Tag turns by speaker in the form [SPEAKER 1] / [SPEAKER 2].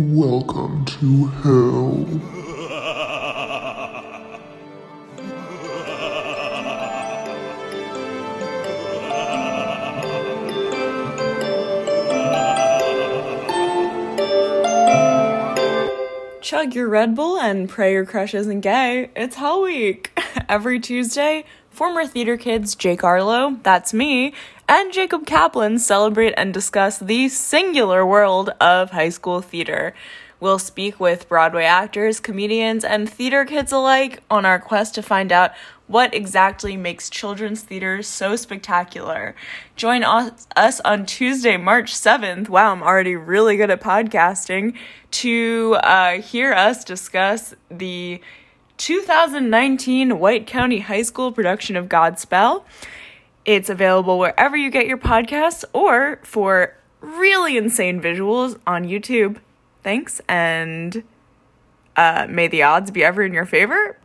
[SPEAKER 1] Welcome to hell.
[SPEAKER 2] Chug your Red Bull and pray your crush isn't gay. It's Hell Week. Every Tuesday, former theater kids Jake Arlo, that's me, and Jacob Kaplan celebrate and discuss the singular world of high school theater. We'll speak with Broadway actors, comedians, and theater kids alike on our quest to find out what exactly makes children's theater so spectacular. Join us, on Tuesday, March 7th. Wow, I'm already really good at podcasting to uh, hear us discuss the 2019 White County High School production of Godspell. It's available wherever you get your podcasts or for really insane visuals on YouTube. Thanks, and uh, may the odds be ever in your favor.